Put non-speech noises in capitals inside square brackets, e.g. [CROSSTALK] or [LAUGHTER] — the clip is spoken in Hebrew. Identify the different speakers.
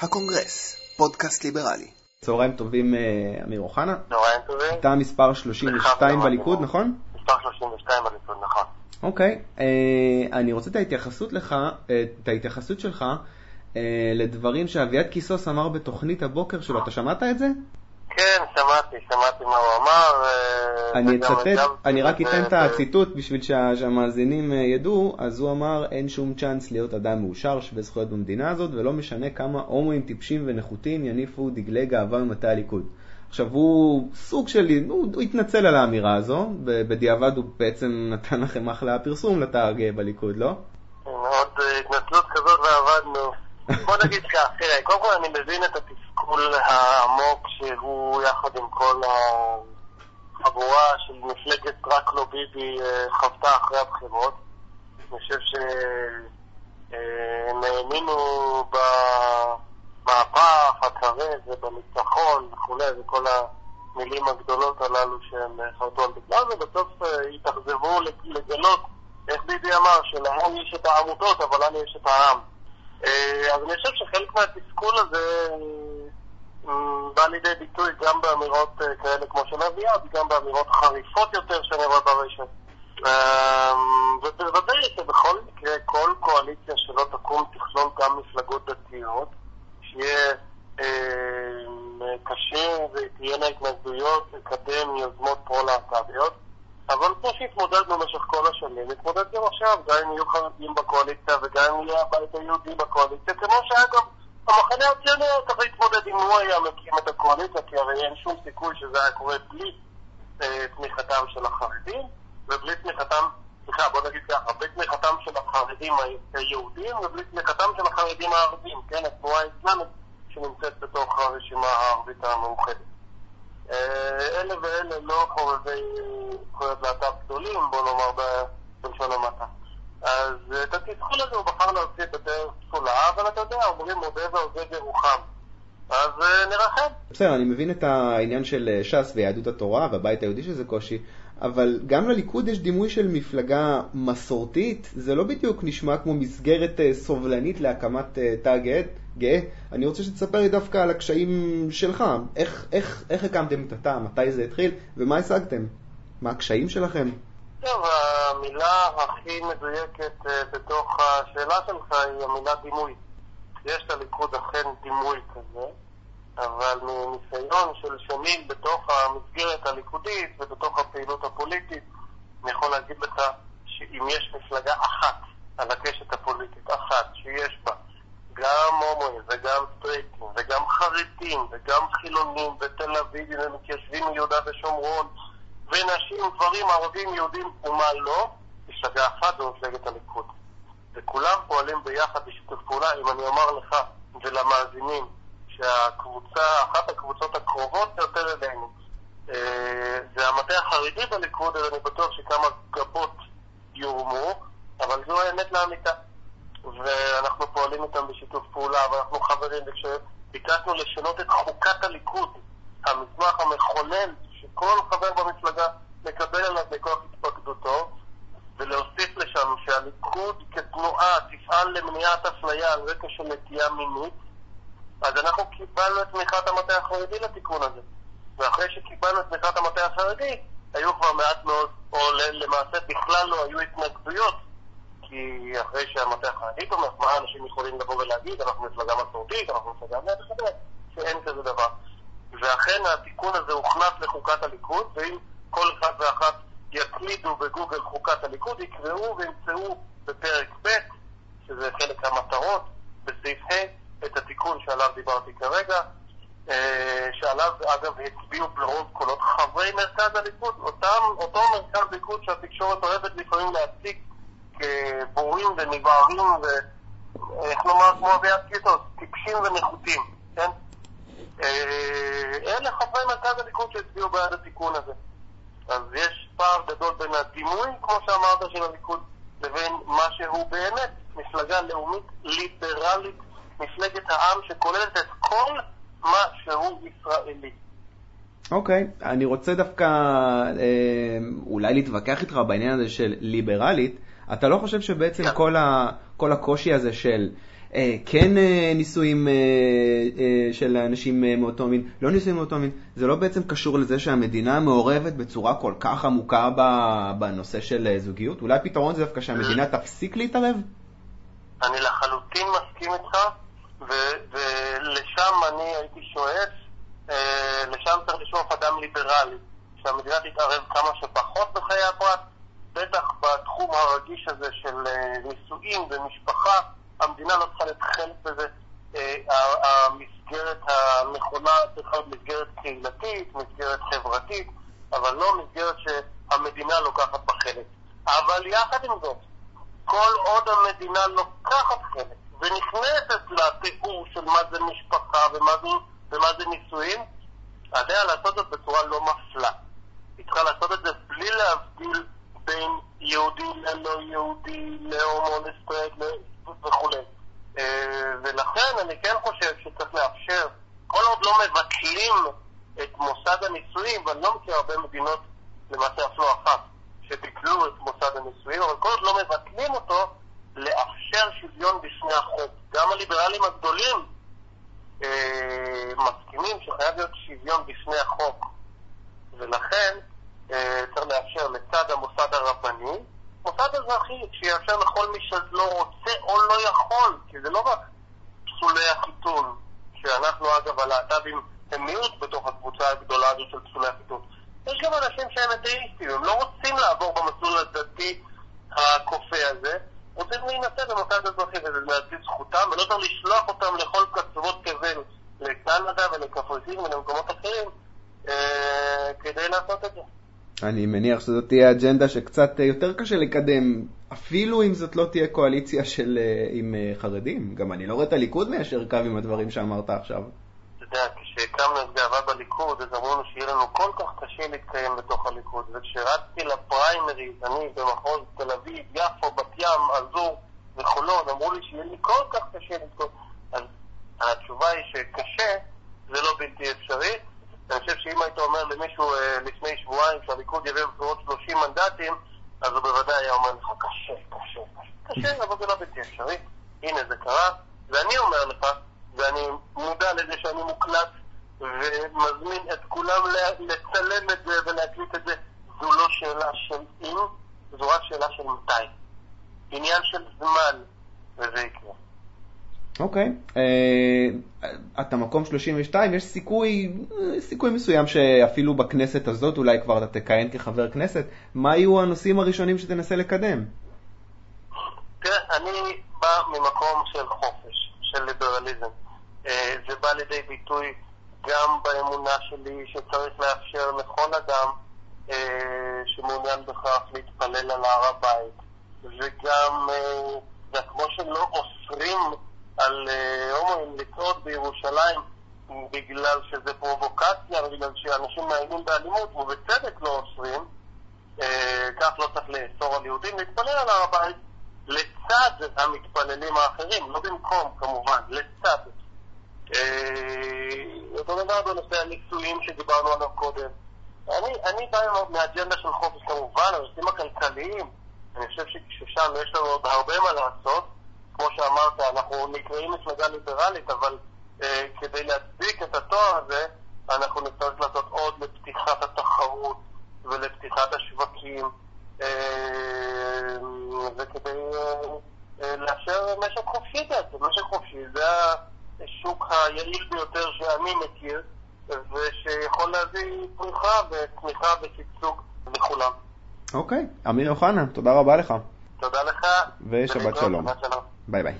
Speaker 1: הקונגרס, פודקאסט ליברלי.
Speaker 2: צהריים טובים, אה, אמיר אוחנה.
Speaker 3: צהריים טובים.
Speaker 2: אתה מספר 32 בליכוד, נכון?
Speaker 3: מספר 32 בליכוד, נכון.
Speaker 2: אוקיי, אה, אני רוצה את ההתייחסות לך, אה, את ההתייחסות שלך לדברים שאביעד קיסוס אמר בתוכנית הבוקר שלו. אתה שמעת את זה?
Speaker 3: כן, שמעתי, שמעתי מה הוא אמר.
Speaker 2: אה, אני אצטט, אני רק אתן את הציטוט בשביל שהמאזינים אה, ידעו, אז הוא אמר, אין שום צ'אנס להיות אדם מאושר שווה זכויות במדינה הזאת, ולא משנה כמה הומואים טיפשים ונחותים יניפו דגלי גאווה ממטה הליכוד. עכשיו הוא סוג של, הוא, הוא התנצל על האמירה הזו, בדיעבד הוא בעצם [LAUGHS] נתן לכם אחלה פרסום לתא הגאה בליכוד, לא?
Speaker 3: מאוד אה, התנצלות כזאת ועבדנו. בוא נגיד כך, תראה, קודם כל אני מבין את התסכול העמוק שהוא יחד עם כל החבורה של מפלגת רק לא ביבי אה, חוותה אחרי הבחירות. אני חושב שהם האמינו במהפך, הכרת ובניצחון וכולי, וכל המילים הגדולות הללו שהם חרטו על בגלל, ובסוף אה, התאכזבו לגלות, איך ביבי אמר, שלהם יש את העמותות, אבל לנו יש את העם. אה, אז אני חושב שחלק מהתסכול הזה אה, בא לידי ביטוי גם באמירות אה, כאלה כמו של אביעד, גם באמירות חריפות יותר שאני רואה ברשת. ובוודאי שבכל מקרה כל קואליציה שלא תקום תכלול גם מפלגות דתיות, שיהיה קשה ותהיינה התנגדויות לקדם יוזמות פרו-להט"ביות. אבל כמו שהתמודדנו במשך כל השנים, נתמודד גם עכשיו, גם אם יהיו חרדים בקואליציה וגם אם יהיה הבית היהודי בקואליציה, כמו שהיה גם המחנה הציוני היה צריך להתמודד אם הוא היה מקים את הקואליציה, כי הרי אין שום סיכוי שזה היה קורה בלי אה, תמיכתם של החרדים ובלי תמיכתם, סליחה, בוא נגיד ככה, בלי תמיכתם של החרדים היהודים ובלי תמיכתם של החרדים הערבים, כן, התנועה האסלאמית שנמצאת בתוך הרשימה הערבית המאוחדת. אה, אלה ואלה לא חובבי זכויות להט"ב גדולים, בוא נאמר בלשון המעטה. אז אה, את התסכול הזה הוא בחר להוציא את הדרך פסולה, אבל אתה יודע, אומרים מודה ועוזב ירוחם. אז אה, נרחם.
Speaker 2: בסדר, אני מבין את העניין של ש"ס ויהדות התורה והבית היהודי שזה קושי, אבל גם לליכוד יש דימוי של מפלגה מסורתית, זה לא בדיוק נשמע כמו מסגרת סובלנית להקמת תא גאה. אני רוצה שתספר לי דווקא על הקשיים שלך. איך, איך, איך הקמתם את התא, מתי זה התחיל, ומה השגתם? מה הקשיים שלכם?
Speaker 3: טוב, המילה הכי מדויקת אה, בתוך השאלה שלך היא המילה דימוי. יש לליכוד אכן דימוי כזה, אבל מניסיון של שנים בתוך המסגרת הליכודית ובתוך הפעילות הפוליטית, אני יכול להגיד לך שאם יש מפלגה אחת על הקשת הפוליטית, אחת, שיש בה גם הומואים וגם סטרייטים וגם חרדים וגם חילונים ותל אביבים ומתיישבים מיהודה ושומרון ונשים, גברים, ערבים, יהודים ומה לא, מפלגה אחת במפלגת הליכוד. וכולם פועלים ביחד בשיתוף פעולה, אם אני אומר לך ולמאזינים שהקבוצה, אחת הקבוצות הקרובות ביותר אלינו אה, זה המטה החרדי בליכוד, אז אני בטוח שכמה גבות יורמו, אבל זו האמת לאמיתה. ואנחנו פועלים איתם בשיתוף פעולה, ואנחנו חברים, וכשביקשנו לשנות את חוקת הליכוד, המסמך המכונן שכל חבר במפלגה מקבל עליו בכוח התפקדותו, ולהוסיף לשם שהליכוד כתנועה תפעל למניעת אפליה על רקע של נטייה מינית, אז אנחנו קיבלנו את תמיכת המטה החרדי לתיקון הזה. ואחרי שקיבלנו את תמיכת המטה החרדי, היו כבר מעט מאוד, או למעשה בכלל לא היו התנגדויות כי אחרי שהמטה החרדי תומך, מה אנשים יכולים לבוא ולהגיד, אנחנו מפלגה מסורתית, אנחנו מפלגה וכדומה, שאין כזה דבר. ואכן התיקון הזה הוכנס לחוקת הליכוד, ואם כל אחד ואחת יקלידו בגוגל חוקת הליכוד, יקראו וימצאו בפרק ב', שזה חלק המטרות, בסעיף ה', את התיקון שעליו דיברתי כרגע, אה, שעליו אגב הצביעו ברוב קולות חברי מרכז הליכוד, אותם, אותו מרכז ליכוד שהתקשורת אוהבת לפעמים להציג כבורים ונבערים ואיך לומר כמו אביעד קיטוס, טיפשים ונחותים, כן? אה, אלה חברי מרכז הליכוד שהצביעו בעד התיקון הזה. אז יש פער גדול בין הדימוי, כמו שאמרת, של הליכוד, לבין מה שהוא באמת מפלגה לאומית ליברלית, מפלגת העם שכוללת את כל מה שהוא ישראלי.
Speaker 2: אוקיי, okay, אני רוצה דווקא אה, אולי להתווכח איתך בעניין הזה של ליברלית. אתה לא חושב שבעצם yeah. כן. כל, ה, כל הקושי הזה של כן אה, נישואים אה, אה, של אנשים אה, מאותו מין, לא נישואים מאותו מין, זה לא בעצם קשור לזה שהמדינה מעורבת בצורה כל כך עמוקה בנושא של אה, זוגיות? אולי הפתרון זה דווקא שהמדינה תפסיק להתערב?
Speaker 3: אני לחלוטין מסכים איתך, ולשם אני הייתי שואף, אה, לשם צריך לשאוף אדם ליברלי, שהמדינה תתערב כמה שפחות בחיי הפרט, בטח בתחום הרגיש הזה של אה, נישואים ומשפחה, המדינה לא צריכה להיות חלק בזה. אה, המסגרת הנכונה צריכה להיות מסגרת קהילתית, מסגרת חברתית, אבל לא מסגרת שהמדינה לוקחת בה חלק. אבל יחד עם זאת, כל עוד המדינה לוקחת חלק ונכנסת לתיאור של מה זה משפחה ומה זה, ומה זה נישואים, עליה לעשות זאת בצורה לא מפלה. היא צריכה לעשות את זה בלי להבדיל בין יהודי ללא יהודי, להומו, לסטרייט וכו'. אה, ולכן אני כן חושב שצריך לאפשר, כל עוד לא מבטלים את מוסד הנישואים, ואני לא מכיר הרבה מדינות, למעשה אף לא אחת, שביטלו את מוסד הנישואים, אבל כל עוד לא מבטלים אותו, לאפשר שוויון בפני החוק. גם הליברלים הגדולים אה, מסכימים שחייב להיות שוויון בפני החוק, ולכן אה, צריך לאפשר לצד המוסד הרבני, מוסד אזרחי שיאפשר לכל מי שלא רוצה יכול, כי זה לא רק פסולי החיתון, שאנחנו אגב הלהט"בים הם מיעוט בתוך הקבוצה הגדולה הזו של פסולי החיתון. יש גם אנשים שהם אתאיסטים, הם לא רוצים לעבור במסלול הדתי הכופה הזה, רוצים להינשא במוסד אזרחי וזה להציב זכותם, ולא צריך לשלוח אותם לכל קצוות תבל, לקנדה ולקפריסין ולמקומות אחרים, אה, כדי לעשות את זה.
Speaker 2: אני מניח שזאת תהיה אג'נדה שקצת יותר קשה לקדם, אפילו אם זאת לא תהיה קואליציה של, אה, עם אה, חרדים. גם אני לא רואה את הליכוד מיישר קו עם הדברים שאמרת עכשיו.
Speaker 3: אתה יודע, כשהקמנו את גאווה בליכוד, אז אמרו לנו שיהיה לנו כל כך קשה להתקיים בתוך הליכוד. וכשרצתי לפריימריז, אני במחוז תל אביב, יפו, בת ים, עזור וחולון, אמרו לי שיהיה לי כל כך קשה להתקיים. אז התשובה היא שקשה זה לא בלתי אפשרי. אני חושב שאם היית אומר למישהו אה, לפני שבועיים שהליכוד יביא בבחירות 30 מנדטים, אז הוא בוודאי היה אומר לך, קשה, קשה, קשה, קשה, אבל זה לא בלתי אפשרי. הנה זה קרה, ואני אומר לך, ואני מודע לזה שאני מוקלט ומזמין את כולם לצלם את זה ולהקליט את זה, זו לא שאלה של אם, זו רק שאלה של מתי. עניין של זמן, וזה יקרה.
Speaker 2: אוקיי, אה, אתה מקום 32, יש סיכוי, סיכוי מסוים שאפילו בכנסת הזאת אולי כבר אתה תכהן כחבר כנסת. מה יהיו הנושאים הראשונים שתנסה לקדם?
Speaker 3: תראה, אני בא ממקום של חופש, של ליברליזם. אה, זה בא לידי ביטוי גם באמונה שלי שצריך לאפשר לכל אדם אה, שמעוניין בכך להתפלל על הר הבית. וגם, זה כמו שלא אוסרים על אה, הומואים לצעוד בירושלים בגלל שזה פרובוקציה, בגלל שאנשים מאיימים באלימות, ובצדק לא אוסרים, אה, כך לא צריך לאסור על יהודים להתפלל על הר הבית לצד המתפללים האחרים, לא במקום כמובן, לצד. אה, אותו דבר בנושא הניסויים שדיברנו עליו קודם. אני, אני בא מאג'נדה של חופש כמובן, הנושאים הכלכליים, אני חושב ששם יש לנו עוד הרבה מה לעשות. כמו שאמרת, אנחנו נקראים מפלגה ליברלית, אבל אה, כדי להצדיק את התואר הזה, אנחנו נצטרך לעשות עוד לפתיחת התחרות ולפתיחת השווקים, אה, וכדי אה, אה, לאפשר משק חופשי בעצם. משק חופשי היעיל ביותר שאני מכיר, ושיכול להביא פריחה וצמיחה ושגשוג לכולם.
Speaker 2: אוקיי, אמיר אוחנה, תודה רבה לך.
Speaker 3: תודה לך.
Speaker 2: ושבת שלום. ביי ביי.